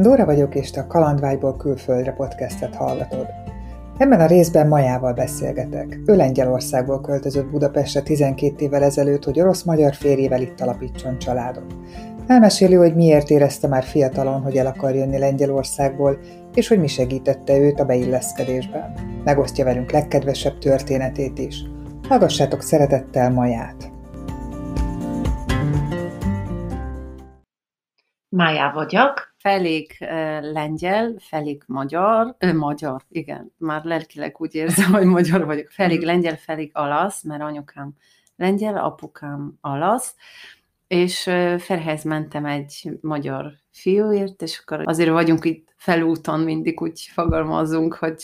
Dóra vagyok, és te a Kalandvágyból külföldre podcastet hallgatod. Ebben a részben Majával beszélgetek. Ő Lengyelországból költözött Budapestre 12 évvel ezelőtt, hogy orosz-magyar férjével itt alapítson családot. Elmeséli, hogy miért érezte már fiatalon, hogy el akar jönni Lengyelországból, és hogy mi segítette őt a beilleszkedésben. Megosztja velünk legkedvesebb történetét is. Hallgassátok szeretettel Maját! Májá vagyok, uh, lengyel, félig magyar, ő magyar, igen, már lelkileg úgy érzem, hogy magyar vagyok, félig lengyel, félig alasz, mert anyukám lengyel, apukám alasz, és Ferhez mentem egy magyar fiúért, és akkor azért vagyunk itt felúton, mindig úgy fogalmazunk, hogy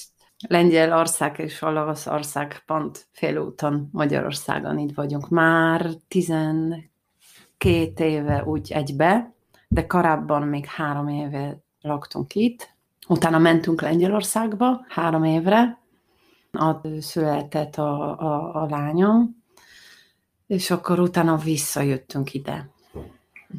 Lengyel ország és ország pont félúton Magyarországon így vagyunk. Már 12 éve úgy egybe, de korábban még három éve laktunk itt. Utána mentünk Lengyelországba három évre, ott született a, a, a lányom, és akkor utána visszajöttünk ide.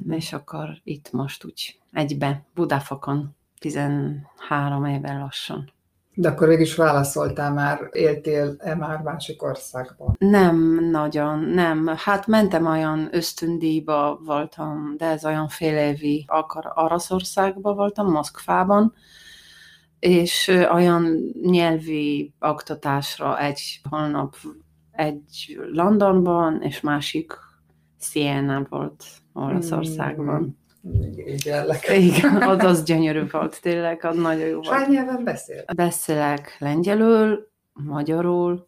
És akkor itt most úgy egybe, Budafokon, 13 éve lassan. De akkor végig is válaszoltál már, éltél-e már másik országban? Nem nagyon, nem. Hát mentem olyan ösztöndíjba voltam, de ez olyan fél évi, akkor Araszországban voltam, Moszkvában, és olyan nyelvi oktatásra egy holnap egy Londonban, és másik Siena volt Olaszországban. Mm. Így Igen, az, az gyönyörű volt, tényleg, az nagyon jó volt. Hány nyelven beszél? Beszélek lengyelül, magyarul,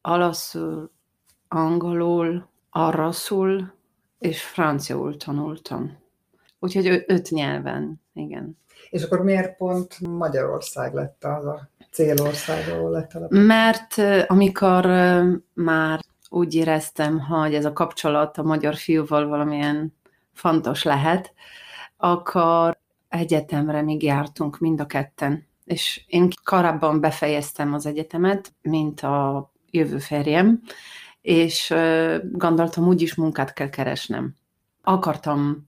alaszul, angolul, araszul, és franciaul tanultam. Úgyhogy öt nyelven, igen. És akkor miért pont Magyarország lett az a célország, ahol lett a Mert amikor már úgy éreztem, hogy ez a kapcsolat a magyar fiúval valamilyen fontos lehet, akkor egyetemre még jártunk mind a ketten. És én korábban befejeztem az egyetemet, mint a jövő férjem, és gondoltam, úgyis munkát kell keresnem. Akartam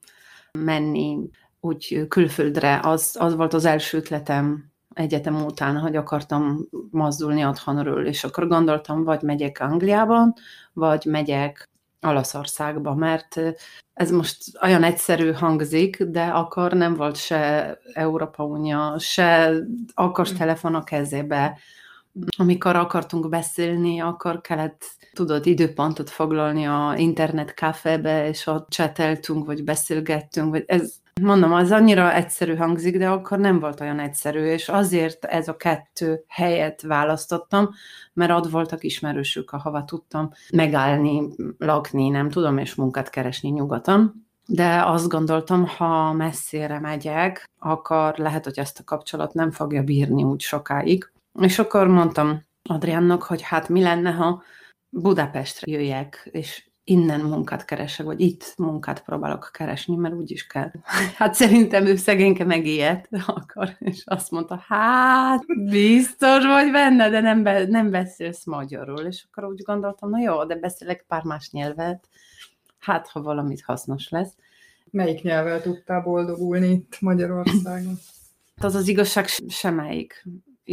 menni úgy külföldre, az, az volt az első ötletem egyetem után, hogy akartam mozdulni otthonról, és akkor gondoltam, vagy megyek Angliában, vagy megyek Olaszországba, mert ez most olyan egyszerű hangzik, de akkor nem volt se Európa Unió, se okos telefon a kezébe. Amikor akartunk beszélni, akkor kellett, tudod, időpontot foglalni a internet kafébe, és ott cseteltünk, vagy beszélgettünk, vagy ez, mondom, az annyira egyszerű hangzik, de akkor nem volt olyan egyszerű, és azért ez a kettő helyet választottam, mert ott voltak ismerősök, ahova tudtam megállni, lakni, nem tudom, és munkát keresni nyugaton. De azt gondoltam, ha messzire megyek, akkor lehet, hogy ezt a kapcsolat nem fogja bírni úgy sokáig. És akkor mondtam Adriánnak, hogy hát mi lenne, ha Budapestre jöjjek, és innen munkát keresek, vagy itt munkát próbálok keresni, mert úgy is kell. Hát szerintem ő szegényke megijedt akkor, és azt mondta, hát biztos vagy benne, de nem, be, nem beszélsz magyarul. És akkor úgy gondoltam, na jó, de beszélek pár más nyelvet, hát ha valamit hasznos lesz. Melyik nyelvvel tudtál boldogulni itt Magyarországon? Az az igazság semmelyik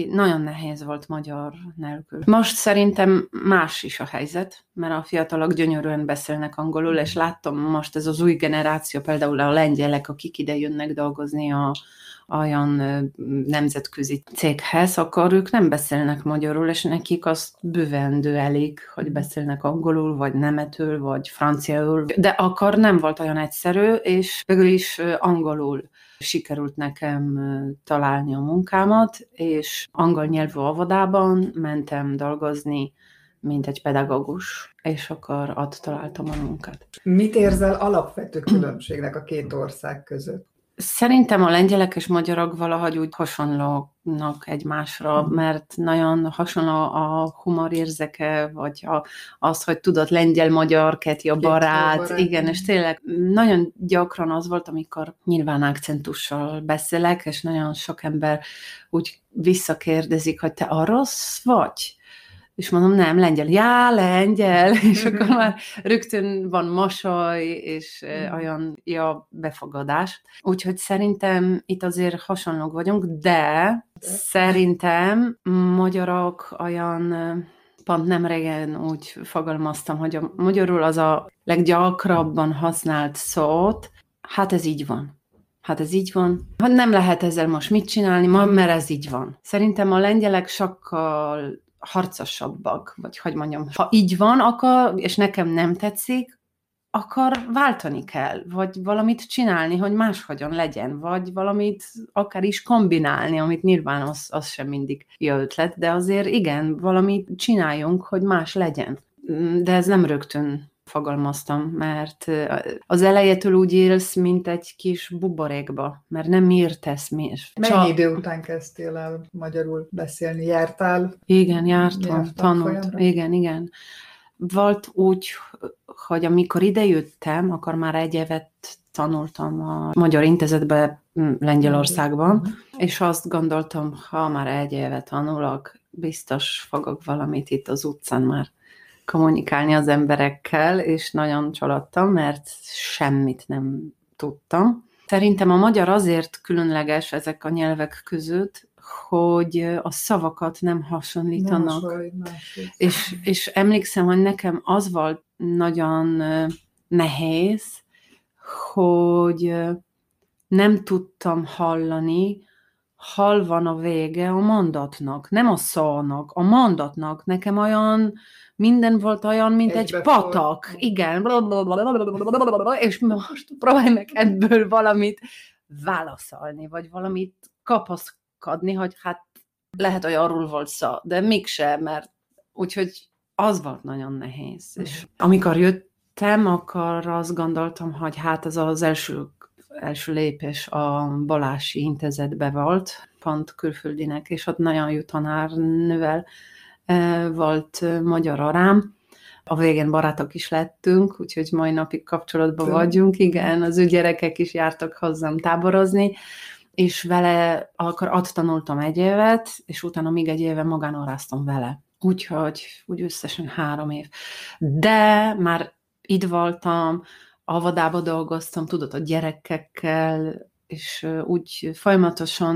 nagyon nehéz volt magyar nélkül. Most szerintem más is a helyzet, mert a fiatalok gyönyörűen beszélnek angolul, és láttam most ez az új generáció, például a lengyelek, akik ide jönnek dolgozni a, olyan nemzetközi céghez, akkor ők nem beszélnek magyarul, és nekik az bővendő elég, hogy beszélnek angolul, vagy nemetül, vagy franciaul, de akkor nem volt olyan egyszerű, és végül is angolul sikerült nekem találni a munkámat, és angol nyelvű óvodában mentem dolgozni, mint egy pedagógus, és akkor ott találtam a munkát. Mit érzel alapvető különbségnek a két ország között? Szerintem a lengyelek és magyarok valahogy úgy hasonlónak egymásra, mm. mert nagyon hasonló a humorérzeke, vagy a, az, hogy tudod, lengyel-magyar, Keti a barát, barát, igen, és tényleg nagyon gyakran az volt, amikor nyilván akcentussal beszélek, és nagyon sok ember úgy visszakérdezik, hogy te orosz vagy? És mondom, nem, lengyel, já, lengyel, és akkor már rögtön van mosoly, és mm. olyan ja, befogadás. Úgyhogy szerintem itt azért hasonlók vagyunk, de szerintem magyarok olyan pont nem régen úgy fogalmaztam, hogy a magyarul az a leggyakrabban használt szót, hát ez így van. Hát ez így van. Hát nem lehet ezzel most mit csinálni, mert ez így van. Szerintem a lengyelek sokkal harcosabbak, vagy hogy mondjam, ha így van, akkor, és nekem nem tetszik, akkor váltani kell, vagy valamit csinálni, hogy máshogyan legyen, vagy valamit akár is kombinálni, amit nyilván az, az sem mindig jó ötlet, de azért igen, valamit csináljunk, hogy más legyen. De ez nem rögtön fogalmaztam, mert az elejétől úgy élsz, mint egy kis buborékba, mert nem értesz mi. Mennyi Csak... idő után kezdtél el magyarul beszélni? Jártál? Igen, jártam, tanult. Igen, igen. Volt úgy, hogy amikor idejöttem, akkor már egy évet tanultam a Magyar Intézetbe Lengyelországban, uh-huh. és azt gondoltam, ha már egy évet tanulok, biztos fogok valamit itt az utcán már kommunikálni az emberekkel, és nagyon csalódtam, mert semmit nem tudtam. Szerintem a magyar azért különleges ezek a nyelvek között, hogy a szavakat nem hasonlítanak. Nem és, és emlékszem, hogy nekem az volt nagyon nehéz, hogy nem tudtam hallani, hal van a vége a mondatnak, nem a szónak, a mondatnak. Nekem olyan, minden volt olyan, mint egy, egy patak. Igen. És most próbálj meg ebből valamit válaszolni, vagy valamit kapaszkodni, hogy hát lehet, hogy arról volt szó, de mégse, mert úgyhogy az volt nagyon nehéz. És mhm. amikor jöttem, akkor azt gondoltam, hogy hát ez az első első lépés a Balási intézetbe volt, pont külföldinek, és ott nagyon jó tanárnővel e, volt magyar arám. A végén barátok is lettünk, úgyhogy mai napig kapcsolatban vagyunk. Igen, az ő gyerekek is jártak hozzám táborozni, és vele akkor ott tanultam egy évet, és utána még egy éve magánóráztam vele. Úgyhogy úgy összesen három év. De már itt voltam, avadába dolgoztam, tudod, a gyerekekkel, és úgy folyamatosan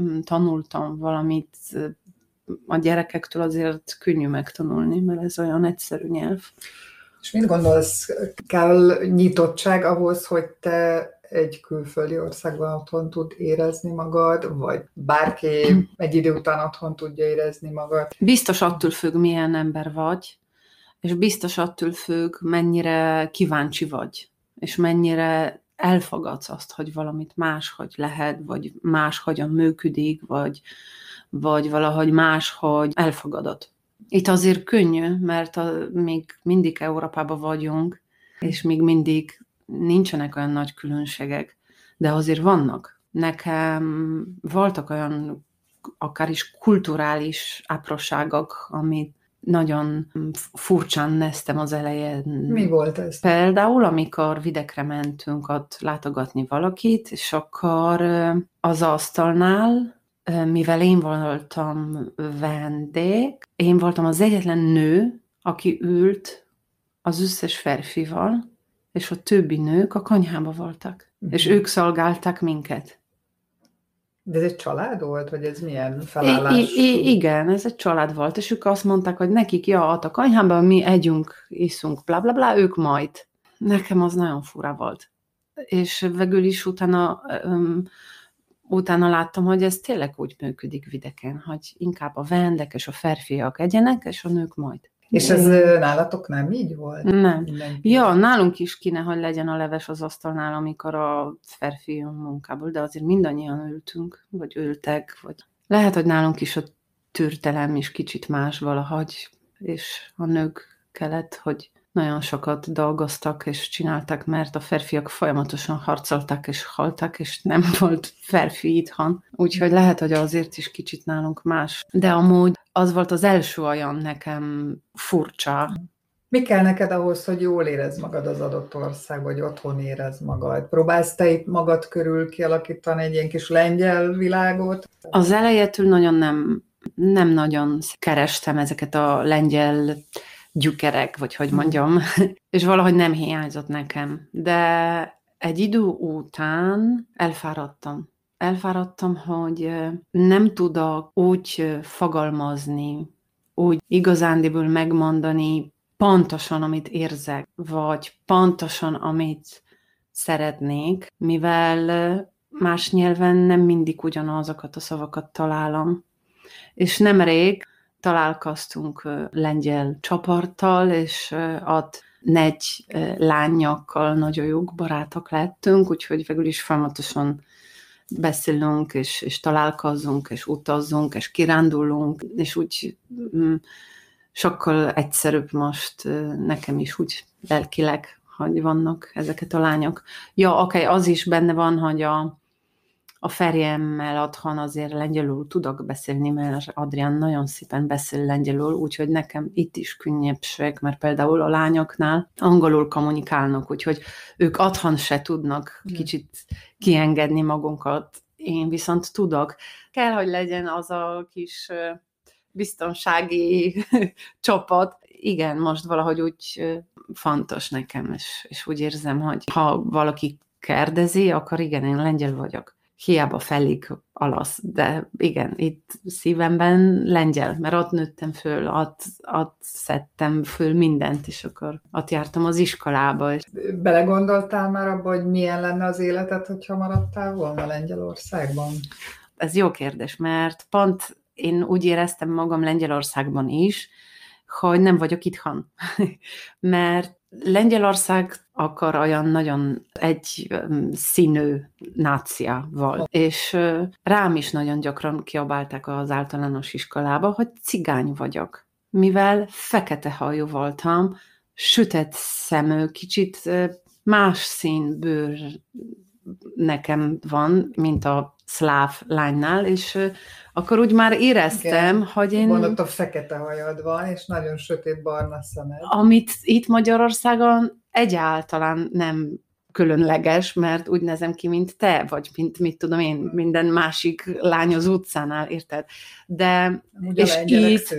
mm, tanultam valamit a gyerekektől azért könnyű megtanulni, mert ez olyan egyszerű nyelv. És mit gondolsz, kell nyitottság ahhoz, hogy te egy külföldi országban otthon tud érezni magad, vagy bárki egy idő után otthon tudja érezni magad? Biztos attól függ, milyen ember vagy, és biztos attól függ, mennyire kíváncsi vagy, és mennyire elfogadsz azt, hogy valamit máshogy lehet, vagy máshogyan működik, vagy, vagy valahogy máshogy elfogadod. Itt azért könnyű, mert a, még mindig Európában vagyunk, és még mindig nincsenek olyan nagy különbségek, de azért vannak. Nekem voltak olyan akár is kulturális apróságok, amit nagyon furcsán néztem az elején. Mi volt ez? Például, amikor videkre mentünk ott látogatni valakit, és akkor az asztalnál, mivel én voltam vendég, én voltam az egyetlen nő, aki ült az összes férfival, és a többi nők a konyhába voltak, uh-huh. és mhm. ők szolgálták minket. De ez egy család volt, vagy ez milyen felállás? I- I- igen, ez egy család volt, és ők azt mondták, hogy nekik, ja, a kanyhában mi együnk, iszunk, bla bla bla, ők majd. Nekem az nagyon fura volt. És végül is utána, um, utána láttam, hogy ez tényleg úgy működik videken, hogy inkább a vendek és a férfiak egyenek, és a nők majd. És ez nálatok nem így volt? Nem. Mindenki. Ja, nálunk is kéne, hogy legyen a leves az asztalnál, amikor a férfi munkából, de azért mindannyian ültünk, vagy ültek, vagy lehet, hogy nálunk is a türtelem is kicsit más valahogy, és a nők kellett, hogy nagyon sokat dolgoztak és csináltak, mert a férfiak folyamatosan harcoltak és haltak, és nem volt férfi itthon. Úgyhogy lehet, hogy azért is kicsit nálunk más. De amúgy az volt az első olyan nekem furcsa. Mi kell neked ahhoz, hogy jól érez magad az adott ország, vagy otthon érez magad? Próbálsz te itt magad körül kialakítani egy ilyen kis lengyel világot? Az elejétől nagyon nem nem nagyon kerestem ezeket a lengyel gyükerek, vagy hogy mondjam, és valahogy nem hiányzott nekem. De egy idő után elfáradtam. Elfáradtam, hogy nem tudok úgy fogalmazni, úgy igazándiból megmondani pontosan, amit érzek, vagy pontosan, amit szeretnék, mivel más nyelven nem mindig ugyanazokat a szavakat találom. És nemrég találkoztunk lengyel csaparttal, és ott negy lányokkal nagyon jó barátok lettünk, úgyhogy végül is folyamatosan beszélünk, és, és találkozunk, és utazzunk, és kirándulunk, és úgy mm, sokkal egyszerűbb most nekem is úgy lelkileg, hogy vannak ezeket a lányok. Ja, oké, okay, az is benne van, hogy a, a férjemmel otthon azért lengyelül tudok beszélni, mert Adrián nagyon szépen beszél lengyelül, úgyhogy nekem itt is könnyebbség, mert például a lányoknál angolul kommunikálnak, úgyhogy ők otthon se tudnak kicsit kiengedni magunkat. Én viszont tudok. Kell, hogy legyen az a kis biztonsági csapat. Igen, most valahogy úgy fontos nekem, és, és úgy érzem, hogy ha valaki kérdezi, akkor igen, én lengyel vagyok hiába felik alasz, de igen, itt szívemben lengyel, mert ott nőttem föl, ott, ott szedtem föl mindent, és akkor ott jártam az iskolába. És... Belegondoltál már abba, hogy milyen lenne az életed, hogyha maradtál volna Lengyelországban? Ez jó kérdés, mert pont én úgy éreztem magam Lengyelországban is, hogy nem vagyok itthon. mert Lengyelország akar olyan nagyon egy színű nácia volt, és rám is nagyon gyakran kiabálták az általános iskolába, hogy cigány vagyok. Mivel fekete hajú voltam, sütett szemű, kicsit más színbőr nekem van, mint a szláv lánynál, és akkor úgy már éreztem, Igen. hogy én... Mondott, a fekete hajad van, és nagyon sötét barna szemed. Amit itt Magyarországon egyáltalán nem különleges, mert úgy nézem ki, mint te, vagy mint, mit tudom én, minden másik lány az utcánál, érted? De, Ugye és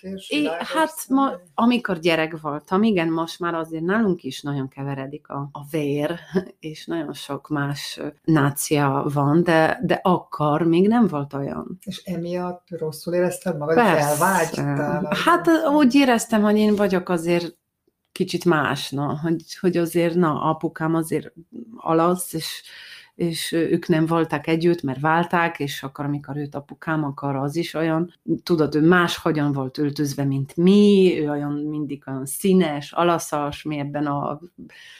és é, hát ma, amikor gyerek voltam, igen, most már azért nálunk is nagyon keveredik a, a vér, és nagyon sok más nácia van, de, de akkor még nem volt olyan. És emiatt rosszul érezted magad, felvágytál? Hát úgy éreztem, hogy én vagyok azért kicsit más, na, hogy, hogy azért, na, apukám azért alasz, és, és ők nem voltak együtt, mert válták, és akkor, amikor őt apukám akar, az is olyan, tudod, ő más hogyan volt öltözve, mint mi, ő olyan mindig olyan színes, alaszas, mi ebben a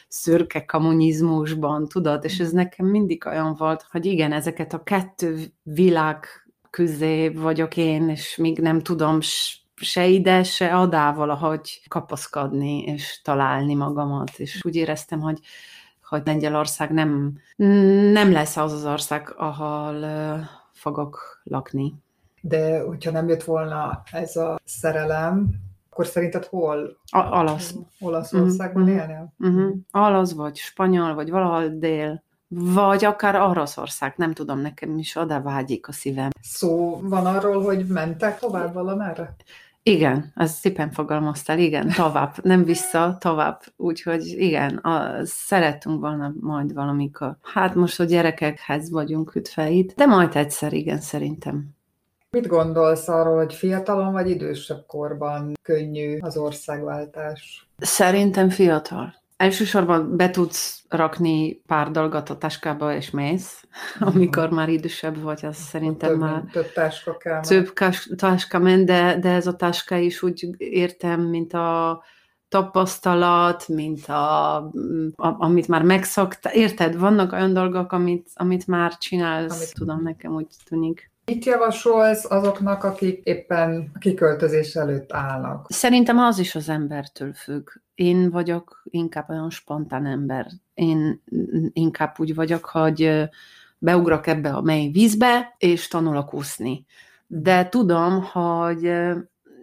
szürke kommunizmusban, tudod, és ez nekem mindig olyan volt, hogy igen, ezeket a kettő világ közé vagyok én, és még nem tudom se ide, se adá valahogy kapaszkodni és találni magamat, és úgy éreztem, hogy hogy Lengyelország nem, nem lesz az az ország, ahol uh, fogok lakni. De hogyha nem jött volna ez a szerelem, akkor szerinted hol? A, alasz. Olaszországban mm-hmm. élnél? Mm-hmm. Alasz, vagy spanyol, vagy valahol dél. Vagy akár Oroszország, nem tudom, nekem is oda vágyik a szívem. Szó van arról, hogy mentek tovább valamerre? Igen, az szépen fogalmaztál, igen, tovább, nem vissza, tovább. Úgyhogy igen, a, szerettünk volna majd valamikor. Hát most a gyerekekhez vagyunk ütve itt, de majd egyszer, igen, szerintem. Mit gondolsz arról, hogy fiatalon vagy idősebb korban könnyű az országváltás? Szerintem fiatal. Elsősorban be tudsz rakni pár dolgot a táskába, és mész, amikor már idősebb vagy, az szerintem több, már több táska kell. Több táska ment, de, de ez a táska is úgy értem, mint a tapasztalat, mint a, a amit már megszokta. Érted? Vannak olyan dolgok, amit, amit már csinálsz, amit... tudom, nekem úgy tűnik. Mit javasolsz azoknak, akik éppen kiköltözés előtt állnak? Szerintem az is az embertől függ. Én vagyok inkább olyan spontán ember. Én inkább úgy vagyok, hogy beugrok ebbe a mély vízbe, és tanulok úszni. De tudom, hogy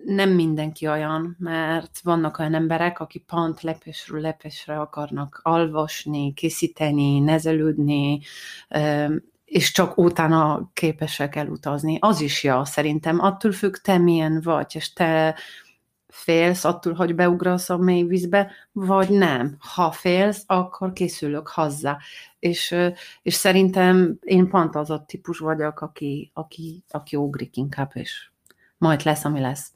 nem mindenki olyan, mert vannak olyan emberek, akik pont lepésről lepésre akarnak alvasni, készíteni, nezelődni, és csak utána képesek elutazni. Az is jó, szerintem. Attól függ, te milyen vagy, és te félsz attól, hogy beugrasz a mély vízbe, vagy nem. Ha félsz, akkor készülök hozzá. És, és szerintem én pont az a típus vagyok, aki, aki, aki ugrik inkább, és majd lesz, ami lesz.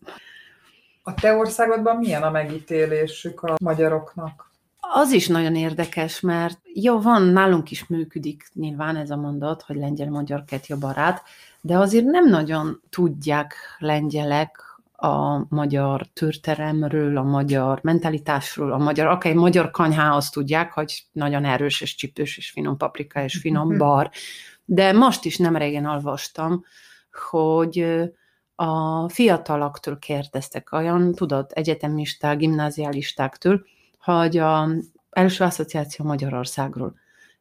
A te országodban milyen a megítélésük a magyaroknak? Az is nagyon érdekes, mert jó, van, nálunk is működik nyilván ez a mondat, hogy lengyel-magyar ketja barát, de azért nem nagyon tudják lengyelek a magyar történelmről, a magyar mentalitásról, a magyar, akár egy magyar kanyhához tudják, hogy nagyon erős és csipős és finom paprika és finom bar. De most is nem régen olvastam, hogy a fiataloktól kérdeztek, olyan, tudod, egyetemisták, gimnázialistáktól, hogy a első asszociáció Magyarországról.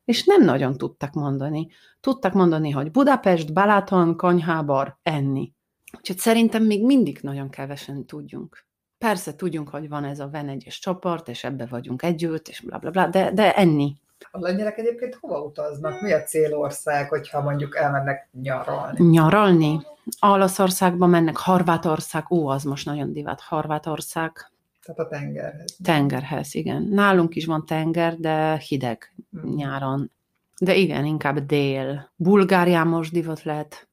És nem nagyon tudtak mondani. Tudtak mondani, hogy Budapest, Balaton, konyhábar, enni. Úgyhogy szerintem még mindig nagyon kevesen tudjunk. Persze tudjunk, hogy van ez a Venegyes csoport, és ebbe vagyunk együtt, és bla bla bla, de, de enni. A lengyelek egyébként hova utaznak? Mi a célország, hogyha mondjuk elmennek nyaralni? Nyaralni? Olaszországba mennek, Horvátország, ó, az most nagyon divat, Horvátország. Tehát a tengerhez. Tengerhez, igen. Nálunk is van tenger, de hideg hmm. nyáron. De igen, inkább dél. Bulgárián most divat lett.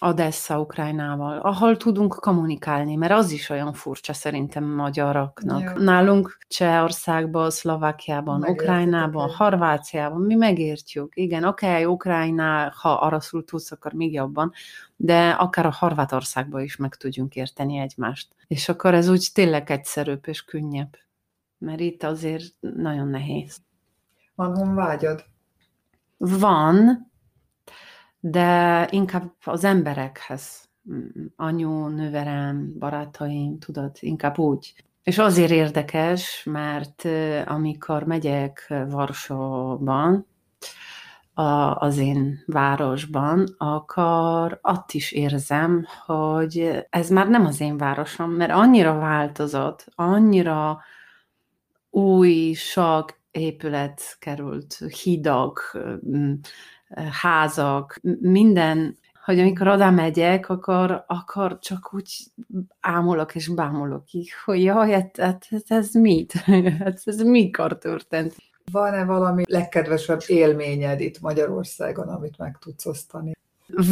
Odessa Ukrajnával, ahol tudunk kommunikálni, mert az is olyan furcsa szerintem magyaroknak. Jó. Nálunk Csehországban, Szlovákiában, Ukrajnában, Horváciában, mi megértjük. Igen, oké, okay, Ukrajna, ha araszul tudsz, akkor még jobban, de akár a Horvátországban is meg tudjunk érteni egymást. És akkor ez úgy tényleg egyszerűbb és könnyebb. Mert itt azért nagyon nehéz. Van honvágyad? Van, de inkább az emberekhez, anyu, nőverem, barátaim, tudod, inkább úgy. És azért érdekes, mert amikor megyek Varsóban, az én városban, akkor ott is érzem, hogy ez már nem az én városom, mert annyira változott, annyira új, sok épület került, hidak, házak, minden, hogy amikor oda megyek, akkor, akkor csak úgy ámulok és bámulok így, hogy jaj, hát, hát, hát ez mit? Hát ez mikor történt? Van-e valami legkedvesebb élményed itt Magyarországon, amit meg tudsz osztani?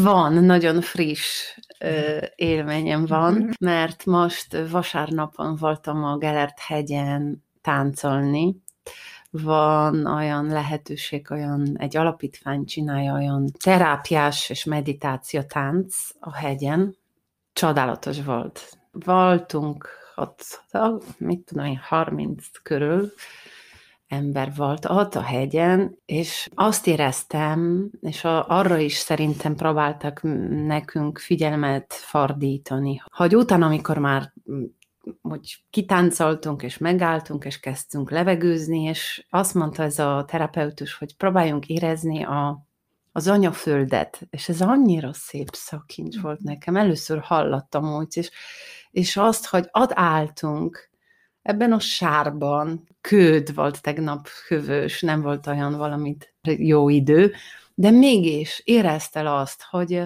Van, nagyon friss ö, élményem van, mhm. mert most vasárnapon voltam a Gelert hegyen táncolni, van olyan lehetőség, olyan egy alapítvány csinálja olyan terápiás és meditáció tánc a hegyen. Csodálatos volt. Voltunk ott, mit tudom én, 30 körül ember volt ott a hegyen, és azt éreztem, és arra is szerintem próbáltak nekünk figyelmet fordítani, hogy utána, amikor már hogy kitáncoltunk, és megálltunk, és kezdtünk levegőzni, és azt mondta ez a terapeutus, hogy próbáljunk érezni a, az anyaföldet, és ez annyira szép szakincs volt nekem, először hallottam úgy, és, és azt, hogy ad álltunk ebben a sárban, köd volt tegnap hövös, nem volt olyan valamit jó idő, de mégis éreztel azt, hogy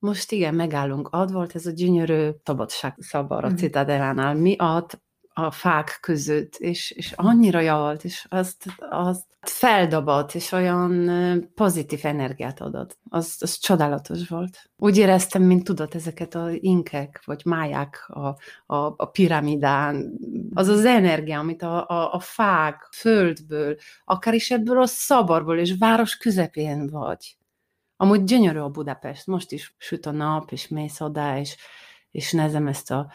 most igen, megállunk. Ad volt ez a gyönyörű szabadság szabar a mm. Citadelánál. Mi ad a fák között, és, és annyira javalt, és azt, azt feldobott, és olyan pozitív energiát adott. Az, az csodálatos volt. Úgy éreztem, mint tudod, ezeket a inkek, vagy máják a, a, a piramidán. Az az energia, amit a, a, a fák, földből, akár is ebből a szabarból, és város közepén vagy Amúgy gyönyörű a Budapest, most is süt a nap, és mész oda, és, és nézem ezt a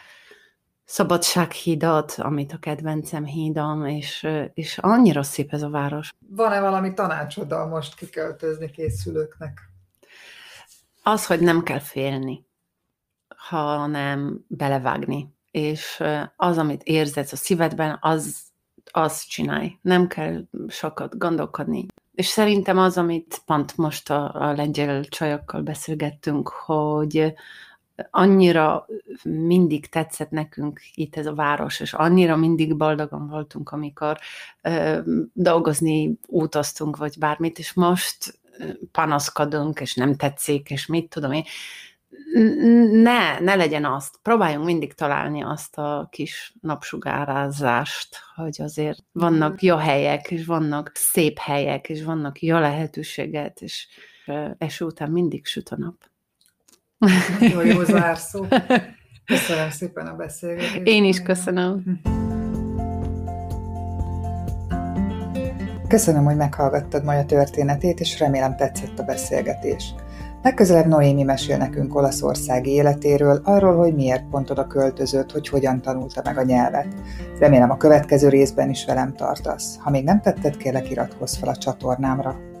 Szabadsághídat, amit a kedvencem hídam, és, és annyira szép ez a város. Van-e valami tanácsod a most kiköltözni készülőknek? Az, hogy nem kell félni, hanem belevágni. És az, amit érzed a szívedben, az, az csinálj. Nem kell sokat gondolkodni. És szerintem az, amit pont most a, a lengyel csajokkal beszélgettünk, hogy annyira mindig tetszett nekünk itt ez a város, és annyira mindig boldogan voltunk, amikor ö, dolgozni utaztunk, vagy bármit, és most panaszkodunk, és nem tetszik, és mit tudom én. Ne, ne legyen azt. Próbáljunk mindig találni azt a kis napsugárázást, hogy azért vannak jó helyek, és vannak szép helyek, és vannak jó lehetőséget, és eső után mindig süt a nap. Jó, jó zárszó. Köszönöm szépen a beszélgetést. Én is köszönöm. Köszönöm, hogy meghallgattad Maja történetét, és remélem tetszett a beszélgetés. Legközelebb Noémi mesél nekünk olaszországi életéről, arról, hogy miért pont oda költözött, hogy hogyan tanulta meg a nyelvet. Remélem a következő részben is velem tartasz. Ha még nem tetted, kérlek iratkozz fel a csatornámra.